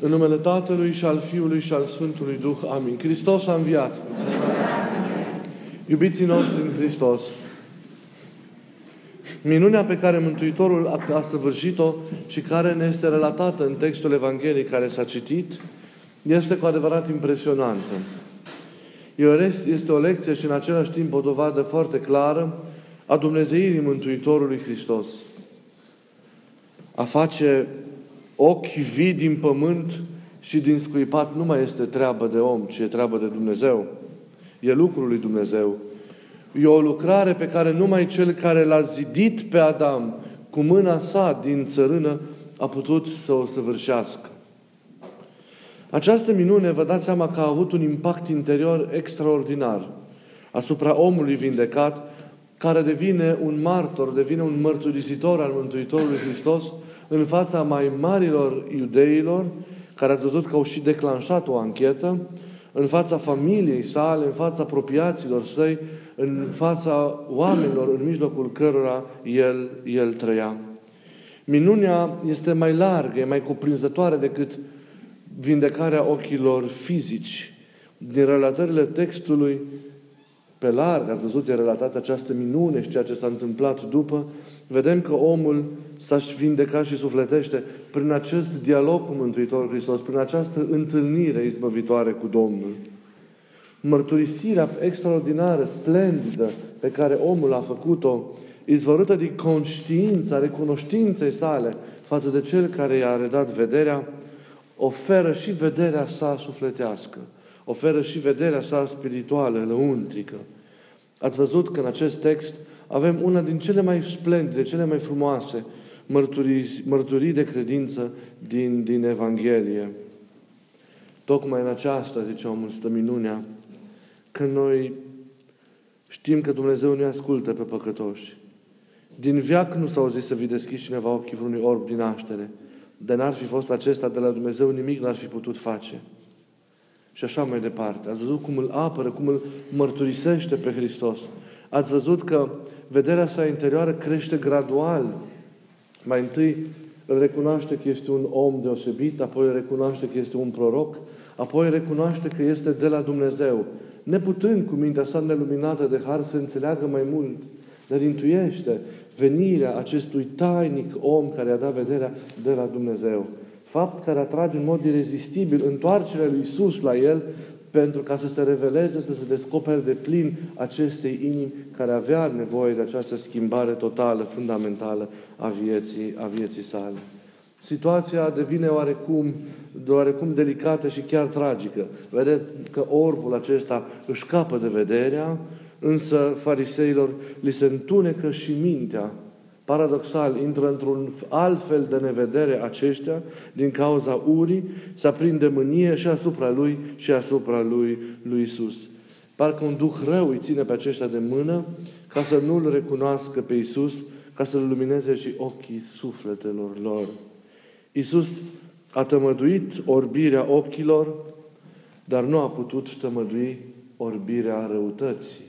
În numele Tatălui și al Fiului și al Sfântului Duh. Amin. Hristos a înviat. Iubiții noștri în Hristos, minunea pe care Mântuitorul a săvârșit-o și care ne este relatată în textul Evangheliei care s-a citit, este cu adevărat impresionantă. Este o lecție și în același timp o dovadă foarte clară a Dumnezeirii Mântuitorului Hristos. A face ochi vii din pământ și din scuipat nu mai este treabă de om, ci e treabă de Dumnezeu. E lucrul lui Dumnezeu. E o lucrare pe care numai cel care l-a zidit pe Adam cu mâna sa din țărână a putut să o săvârșească. Această minune, vă dați seama că a avut un impact interior extraordinar asupra omului vindecat, care devine un martor, devine un mărturisitor al Mântuitorului Hristos în fața mai marilor iudeilor, care ați văzut că au și declanșat o anchetă, în fața familiei sale, în fața apropiaților săi, în fața oamenilor în mijlocul cărora el, el trăia. Minunea este mai largă, e mai cuprinzătoare decât vindecarea ochilor fizici. Din relatările textului, pe larg, ați văzut, e relatată această minune și ceea ce s-a întâmplat după, vedem că omul s-a vindecat și sufletește prin acest dialog cu Mântuitorul Hristos, prin această întâlnire izbăvitoare cu Domnul. Mărturisirea extraordinară, splendidă, pe care omul a făcut-o, izvărută din conștiința, recunoștinței sale față de cel care i-a redat vederea, oferă și vederea sa sufletească, oferă și vederea sa spirituală, lăuntrică. Ați văzut că în acest text avem una din cele mai splendide, cele mai frumoase mărturii, mărturii de credință din, din Evanghelie. Tocmai în aceasta, zice omul, stă minunea, că noi știm că Dumnezeu ne ascultă pe păcătoși. Din viac nu s-au zis să vi deschizi cineva ochii vreunui orb din naștere. De n-ar fi fost acesta de la Dumnezeu, nimic n-ar fi putut face. Și așa mai departe. Ați văzut cum îl apără, cum îl mărturisește pe Hristos. Ați văzut că vederea sa interioară crește gradual. Mai întâi îl recunoaște că este un om deosebit, apoi îl recunoaște că este un proroc, apoi recunoaște că este de la Dumnezeu. Neputând cu mintea sa neluminată de har să înțeleagă mai mult, dar intuiește venirea acestui tainic om care a dat vederea de la Dumnezeu. Fapt care atrage în mod irezistibil întoarcerea lui Isus la el pentru ca să se reveleze, să se descopere de plin acestei inimi care avea nevoie de această schimbare totală, fundamentală a vieții, a vieții sale. Situația devine oarecum, oarecum delicată și chiar tragică. Vedeți că orbul acesta își capă de vederea, însă fariseilor li se întunecă și mintea paradoxal, intră într-un alt fel de nevedere aceștia din cauza urii, se aprinde mânie și asupra lui și asupra lui, lui Isus. Parcă un duh rău îi ține pe aceștia de mână ca să nu-L recunoască pe Isus, ca să-L lumineze și ochii sufletelor lor. Isus a tămăduit orbirea ochilor, dar nu a putut tămădui orbirea răutății.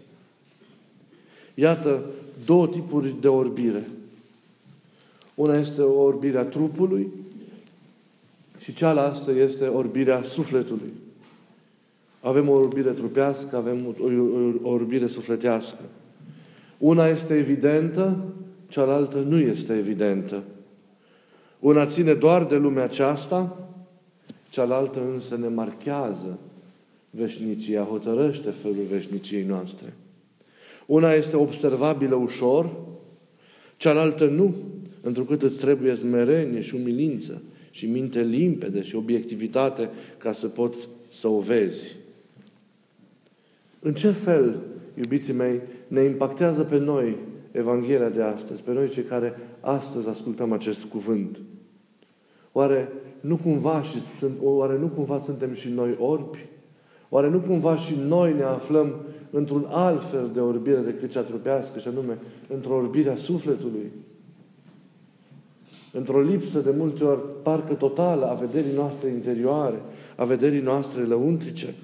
Iată două tipuri de orbire. Una este orbirea trupului și cealaltă este orbirea sufletului. Avem o orbire trupească, avem o orbire sufletească. Una este evidentă, cealaltă nu este evidentă. Una ține doar de lumea aceasta, cealaltă însă ne marchează veșnicia, hotărăște felul veșniciei noastre. Una este observabilă ușor, cealaltă nu întrucât îți trebuie smerenie și umilință și minte limpede și obiectivitate ca să poți să o vezi. În ce fel, iubiții mei, ne impactează pe noi Evanghelia de astăzi, pe noi cei care astăzi ascultăm acest cuvânt? Oare nu cumva, și sunt, oare nu cumva suntem și noi orbi? Oare nu cumva și noi ne aflăm într-un alt fel de orbire decât cea trupească, și anume într-o orbire a sufletului? Într-o lipsă de multe ori parcă totală a vederii noastre interioare, a vederii noastre lăuntrice.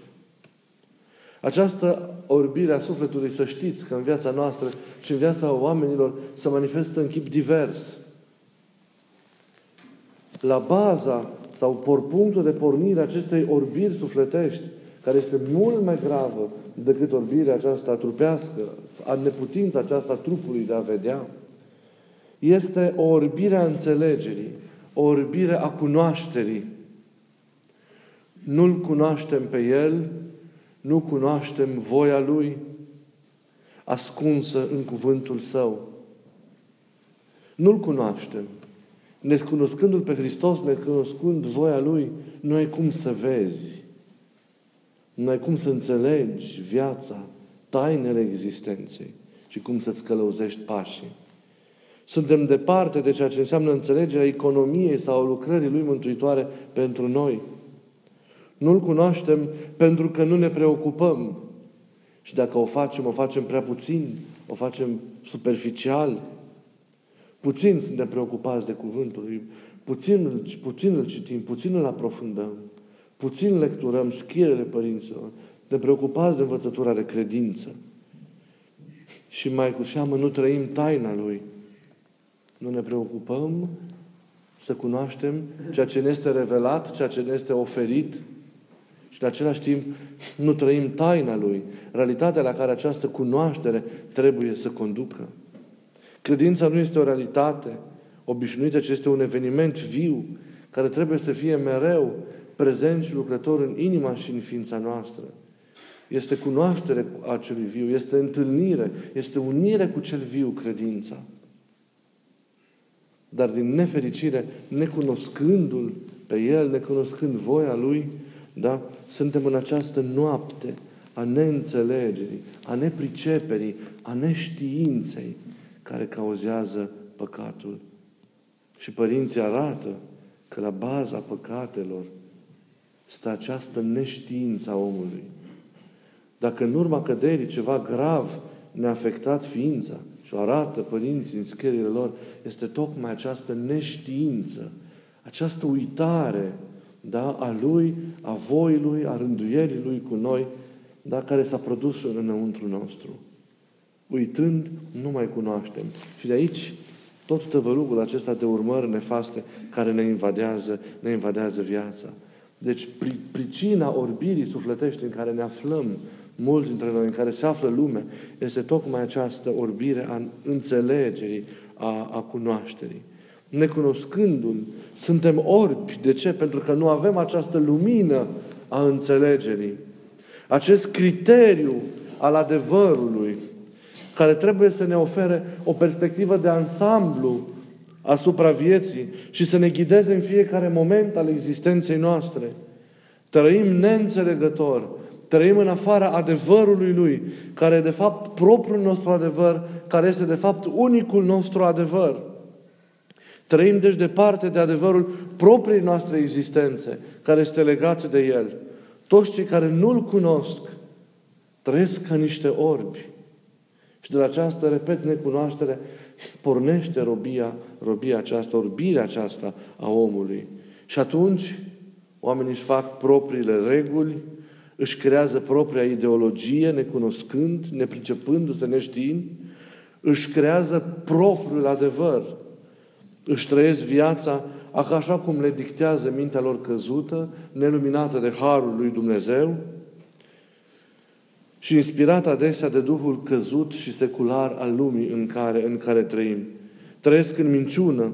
Această orbire a sufletului, să știți că în viața noastră și în viața oamenilor se manifestă în chip divers. La baza sau por punctul de pornire acestei orbiri sufletești, care este mult mai gravă decât orbirea aceasta trupească, a neputința aceasta trupului de a vedea, este o orbire a înțelegerii, o orbire a cunoașterii. Nu-L cunoaștem pe El, nu cunoaștem voia Lui, ascunsă în cuvântul Său. Nu-L cunoaștem. Nescunoscându-L pe Hristos, necunoscând voia Lui, nu ai cum să vezi. Nu ai cum să înțelegi viața, tainele existenței și cum să-ți călăuzești pașii. Suntem departe de ceea ce înseamnă înțelegerea economiei sau lucrării Lui Mântuitoare pentru noi. Nu-L cunoaștem pentru că nu ne preocupăm. Și dacă o facem, o facem prea puțin, o facem superficial. Puțin suntem preocupați de cuvântul Lui, puțin, puțin îl citim, puțin îl aprofundăm, puțin lecturăm schierele părinților, ne preocupați de învățătura de credință. Și mai cu seamă nu trăim taina Lui. Nu ne preocupăm să cunoaștem ceea ce ne este revelat, ceea ce ne este oferit și în același timp nu trăim taina Lui, realitatea la care această cunoaștere trebuie să conducă. Credința nu este o realitate obișnuită, ci este un eveniment viu care trebuie să fie mereu prezent și lucrător în inima și în ființa noastră. Este cunoaștere a celui viu, este întâlnire, este unire cu cel viu credința. Dar din nefericire, necunoscându-L pe El, necunoscând voia Lui, da? suntem în această noapte a neînțelegerii, a nepriceperii, a neștiinței care cauzează păcatul. Și părinții arată că la baza păcatelor stă această neștiință a omului. Dacă în urma căderii ceva grav ne-a afectat ființa, și o arată părinții în scrierile lor, este tocmai această neștiință, această uitare da, a Lui, a voii Lui, a rânduierii Lui cu noi, da, care s-a produs înăuntru nostru. Uitând, nu mai cunoaștem. Și de aici tot tăvălugul acesta de urmări nefaste care ne invadează, ne invadează viața. Deci, pricina orbirii sufletești în care ne aflăm, mulți dintre noi, în care se află lumea, este tocmai această orbire a înțelegerii, a, a cunoașterii. Necunoscându-L, suntem orbi. De ce? Pentru că nu avem această lumină a înțelegerii. Acest criteriu al adevărului, care trebuie să ne ofere o perspectivă de ansamblu asupra vieții și să ne ghideze în fiecare moment al existenței noastre. Trăim neînțelegător, trăim în afara adevărului Lui, care e de fapt propriul nostru adevăr, care este de fapt unicul nostru adevăr. Trăim deci departe de adevărul propriei noastre existențe, care este legat de El. Toți cei care nu-L cunosc trăiesc ca niște orbi. Și de la această, repet, necunoaștere, pornește robia, robia aceasta, orbirea aceasta a omului. Și atunci, oamenii își fac propriile reguli, își creează propria ideologie, necunoscând, nepricepându-se, neștiind, își creează propriul adevăr, își trăiesc viața așa cum le dictează mintea lor căzută, neluminată de Harul lui Dumnezeu și inspirată adesea de Duhul căzut și secular al lumii în care, în care trăim. Trăiesc în minciună,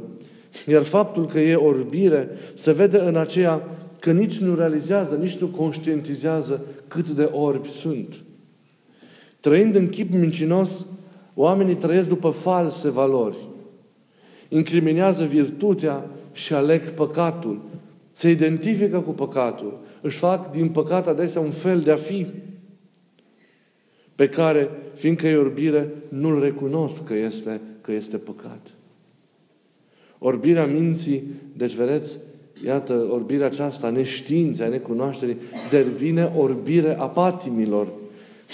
iar faptul că e orbire se vede în aceea că nici nu realizează, nici nu conștientizează cât de orbi sunt. Trăind în chip mincinos, oamenii trăiesc după false valori. Incriminează virtutea și aleg păcatul. Se identifică cu păcatul. Își fac din păcat adesea un fel de a fi pe care, fiindcă e orbire, nu-l recunosc că este, că este păcat. Orbirea minții, deci vedeți, iată, orbirea aceasta, neștiința, necunoașterii, devine orbire a patimilor.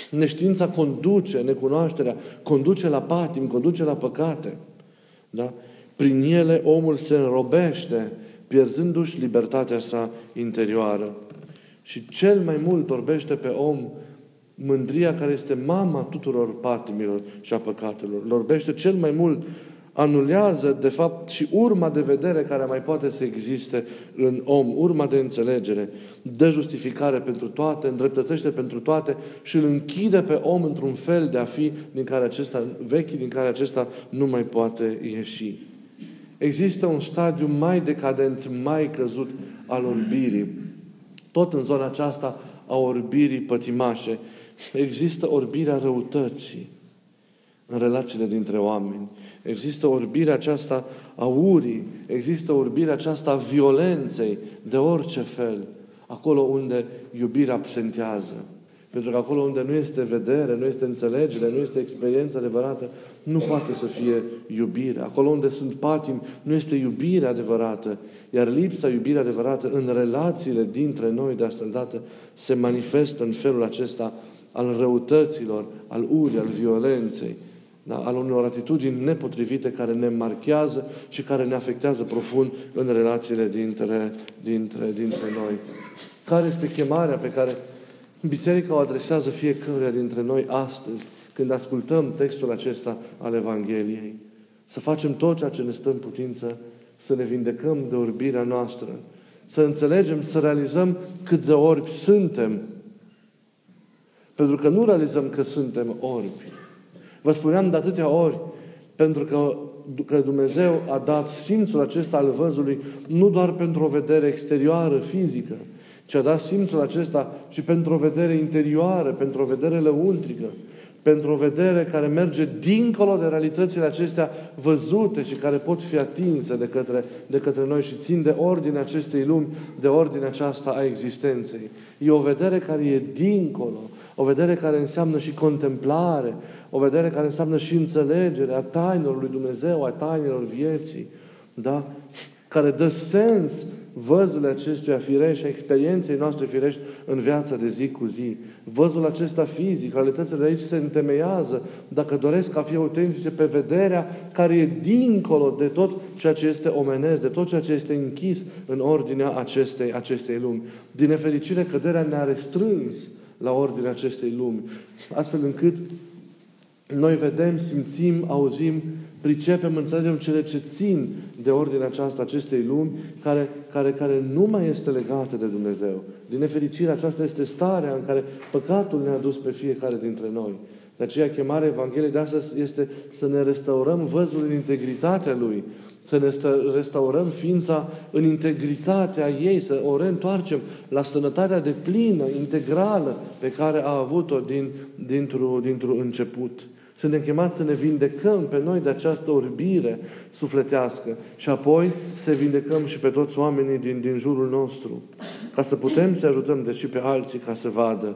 Neștiința conduce, necunoașterea, conduce la patim, conduce la păcate. Da? Prin ele omul se înrobește, pierzându-și libertatea sa interioară. Și cel mai mult orbește pe om mândria care este mama tuturor patimilor și a păcatelor. Îl orbește cel mai mult anulează, de fapt, și urma de vedere care mai poate să existe în om, urma de înțelegere, de justificare pentru toate, îndreptățește pentru toate și îl închide pe om într-un fel de a fi din care acesta, vechi, din care acesta nu mai poate ieși. Există un stadiu mai decadent, mai căzut al orbirii. Tot în zona aceasta a orbirii pătimașe. Există orbirea răutății în relațiile dintre oameni. Există orbirea aceasta a urii, există orbirea aceasta a violenței de orice fel, acolo unde iubirea absentează. Pentru că acolo unde nu este vedere, nu este înțelegere, nu este experiență adevărată, nu poate să fie iubire. Acolo unde sunt patim, nu este iubire adevărată. Iar lipsa iubirii adevărată în relațiile dintre noi de astfel dată se manifestă în felul acesta al răutăților, al urii, al violenței da? al unor atitudini nepotrivite care ne marchează și care ne afectează profund în relațiile dintre, dintre, dintre noi. Care este chemarea pe care Biserica o adresează fiecăruia dintre noi astăzi, când ascultăm textul acesta al Evangheliei? Să facem tot ceea ce ne stă în putință, să ne vindecăm de orbirea noastră, să înțelegem, să realizăm cât de orbi suntem. Pentru că nu realizăm că suntem orbi. Vă spuneam de atâtea ori, pentru că, că Dumnezeu a dat simțul acesta al văzului nu doar pentru o vedere exterioară, fizică, ci a dat simțul acesta și pentru o vedere interioară, pentru o vedere lăuntrică, pentru o vedere care merge dincolo de realitățile acestea văzute și care pot fi atinse de către, de către noi și țin de ordine acestei lumi, de ordine aceasta a existenței. E o vedere care e dincolo, o vedere care înseamnă și contemplare, o vedere care înseamnă și înțelegerea tainelor lui Dumnezeu, a tainelor vieții, da? care dă sens văzul acestuia firești și a experienței noastre firești în viața de zi cu zi. Văzul acesta fizic, realitățile de aici se întemeiază, dacă doresc a fi autentice, pe vederea care e dincolo de tot ceea ce este omenesc, de tot ceea ce este închis în ordinea acestei, acestei lumi. Din nefericire, căderea ne-a restrâns la ordinea acestei lumi, astfel încât noi vedem, simțim, auzim, pricepem, înțelegem cele ce țin de ordinea aceasta, acestei lumi, care, care, care nu mai este legată de Dumnezeu. Din nefericire, aceasta este starea în care păcatul ne-a dus pe fiecare dintre noi. De aceea, chemarea Evangheliei de astăzi este să ne restaurăm văzul în integritatea Lui, să ne restaurăm ființa în integritatea ei, să o reîntoarcem la sănătatea de plină, integrală, pe care a avut-o din, dintr-un dintr început. Suntem chemați să ne vindecăm pe noi de această orbire sufletească și apoi să vindecăm și pe toți oamenii din, din jurul nostru, ca să putem să ajutăm de și pe alții ca să vadă.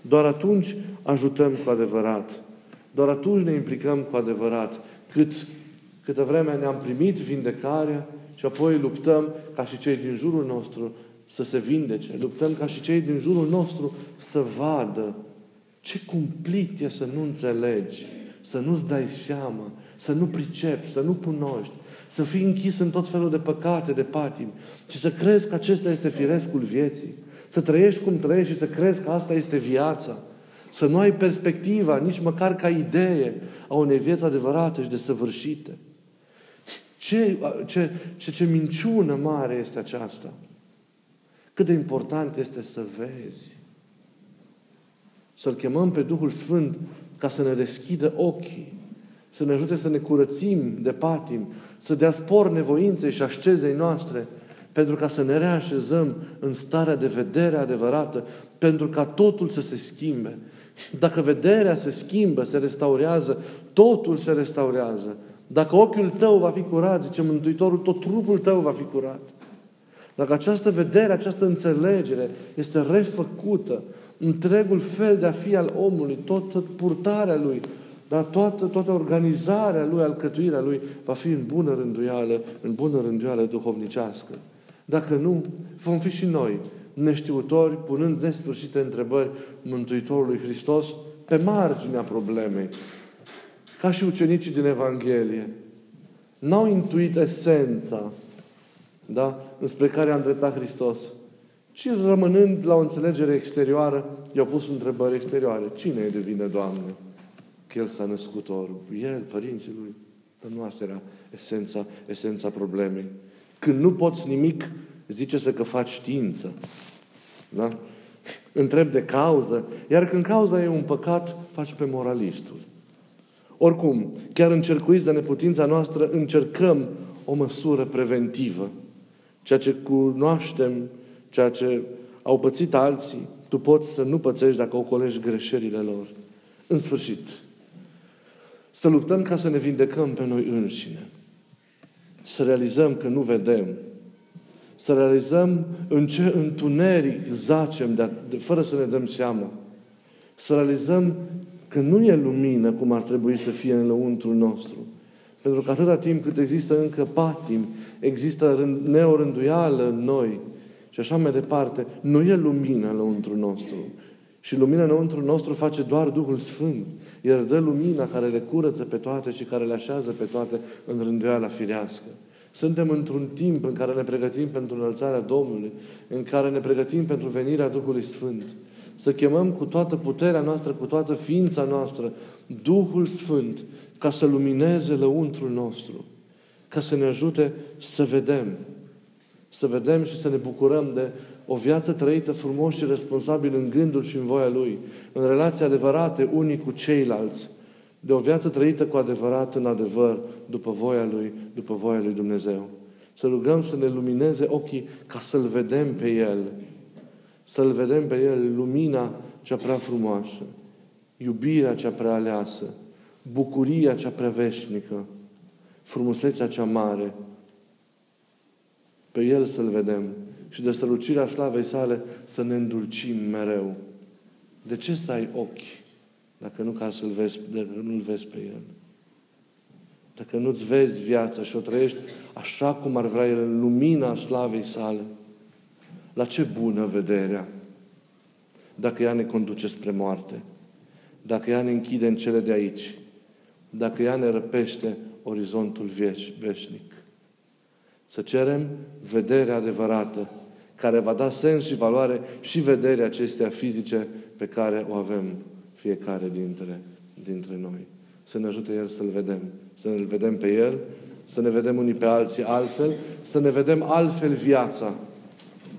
Doar atunci ajutăm cu adevărat. Doar atunci ne implicăm cu adevărat. Cât, câtă vreme ne-am primit vindecarea și apoi luptăm ca și cei din jurul nostru să se vindece. Luptăm ca și cei din jurul nostru să vadă ce cumplit e să nu înțelegi să nu-ți dai seama, să nu pricepi, să nu cunoști, să fii închis în tot felul de păcate, de patim și să crezi că acesta este firescul vieții. Să trăiești cum trăiești și să crezi că asta este viața. Să nu ai perspectiva, nici măcar ca idee, a unei vieți adevărate și desăvârșite. Ce, ce, ce, ce minciună mare este aceasta! Cât de important este să vezi. Să-L chemăm pe Duhul Sfânt ca să ne deschidă ochii, să ne ajute să ne curățim de patim, să dea spor nevoinței și ascezei noastre, pentru ca să ne reașezăm în starea de vedere adevărată, pentru ca totul să se schimbe. Dacă vederea se schimbă, se restaurează, totul se restaurează. Dacă ochiul tău va fi curat, zice Mântuitorul, tot trupul tău va fi curat. Dacă această vedere, această înțelegere este refăcută, întregul fel de a fi al omului, toată purtarea lui, dar toată, toată organizarea lui, alcătuirea lui, va fi în bună rânduială, în bună rânduială duhovnicească. Dacă nu, vom fi și noi neștiutori, punând nesfârșite întrebări Mântuitorului Hristos pe marginea problemei. Ca și ucenicii din Evanghelie. N-au intuit esența da? înspre care a îndreptat Hristos ci rămânând la o înțelegere exterioară, i-au pus întrebări exterioare. Cine e de vină, Doamne? Că El s-a născut orb. El, părinții Lui. Dar nu asta era esența, esența problemei. Când nu poți nimic, zice-se că faci știință. Da? Întreb de cauză, iar când cauza e un păcat, faci pe moralistul. Oricum, chiar încercuiți de neputința noastră, încercăm o măsură preventivă. Ceea ce cunoaștem, ceea ce au pățit alții, tu poți să nu pățești dacă ocolești greșelile lor. În sfârșit, să luptăm ca să ne vindecăm pe noi înșine. Să realizăm că nu vedem. Să realizăm în ce întuneric zacem de, de, fără să ne dăm seama. Să realizăm că nu e lumină cum ar trebui să fie în lăuntrul nostru. Pentru că atâta timp cât există încă patim, există neorânduială în noi și așa mai departe, nu e lumină în lăuntrul nostru. Și lumina înăuntru nostru face doar Duhul Sfânt. El dă lumina care le curăță pe toate și care le așează pe toate în rânduiala firească. Suntem într-un timp în care ne pregătim pentru înălțarea Domnului, în care ne pregătim pentru venirea Duhului Sfânt. Să chemăm cu toată puterea noastră, cu toată ființa noastră, Duhul Sfânt, ca să lumineze lăuntrul nostru, ca să ne ajute să vedem, să vedem și să ne bucurăm de o viață trăită frumos și responsabil în gândul și în voia Lui, în relații adevărate unii cu ceilalți, de o viață trăită cu adevărat în adevăr, după voia Lui, după voia Lui Dumnezeu. Să rugăm să ne lumineze ochii ca să-L vedem pe El. Să-L vedem pe El, lumina cea prea frumoasă, iubirea cea prea aleasă, bucuria cea prea veșnică, frumusețea cea mare. Pe El să-L vedem și de strălucirea slavei sale să ne îndulcim mereu. De ce să ai ochi dacă nu ca să-L vezi, dacă nu-L vezi pe El? Dacă nu-ți vezi viața și o trăiești așa cum ar vrea El, în lumina slavei sale, la ce bună vederea dacă ea ne conduce spre moarte, dacă ea ne închide în cele de aici, dacă ea ne răpește orizontul veșnic. Să cerem vederea adevărată, care va da sens și valoare și vederea acestea fizice pe care o avem fiecare dintre, dintre noi. Să ne ajute El să-L vedem. Să ne vedem pe El, să ne vedem unii pe alții altfel, să ne vedem altfel viața,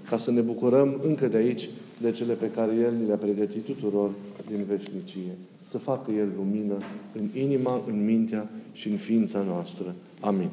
ca să ne bucurăm încă de aici de cele pe care El ni le-a pregătit tuturor din veșnicie. Să facă El lumină în inima, în mintea și în ființa noastră. Amin.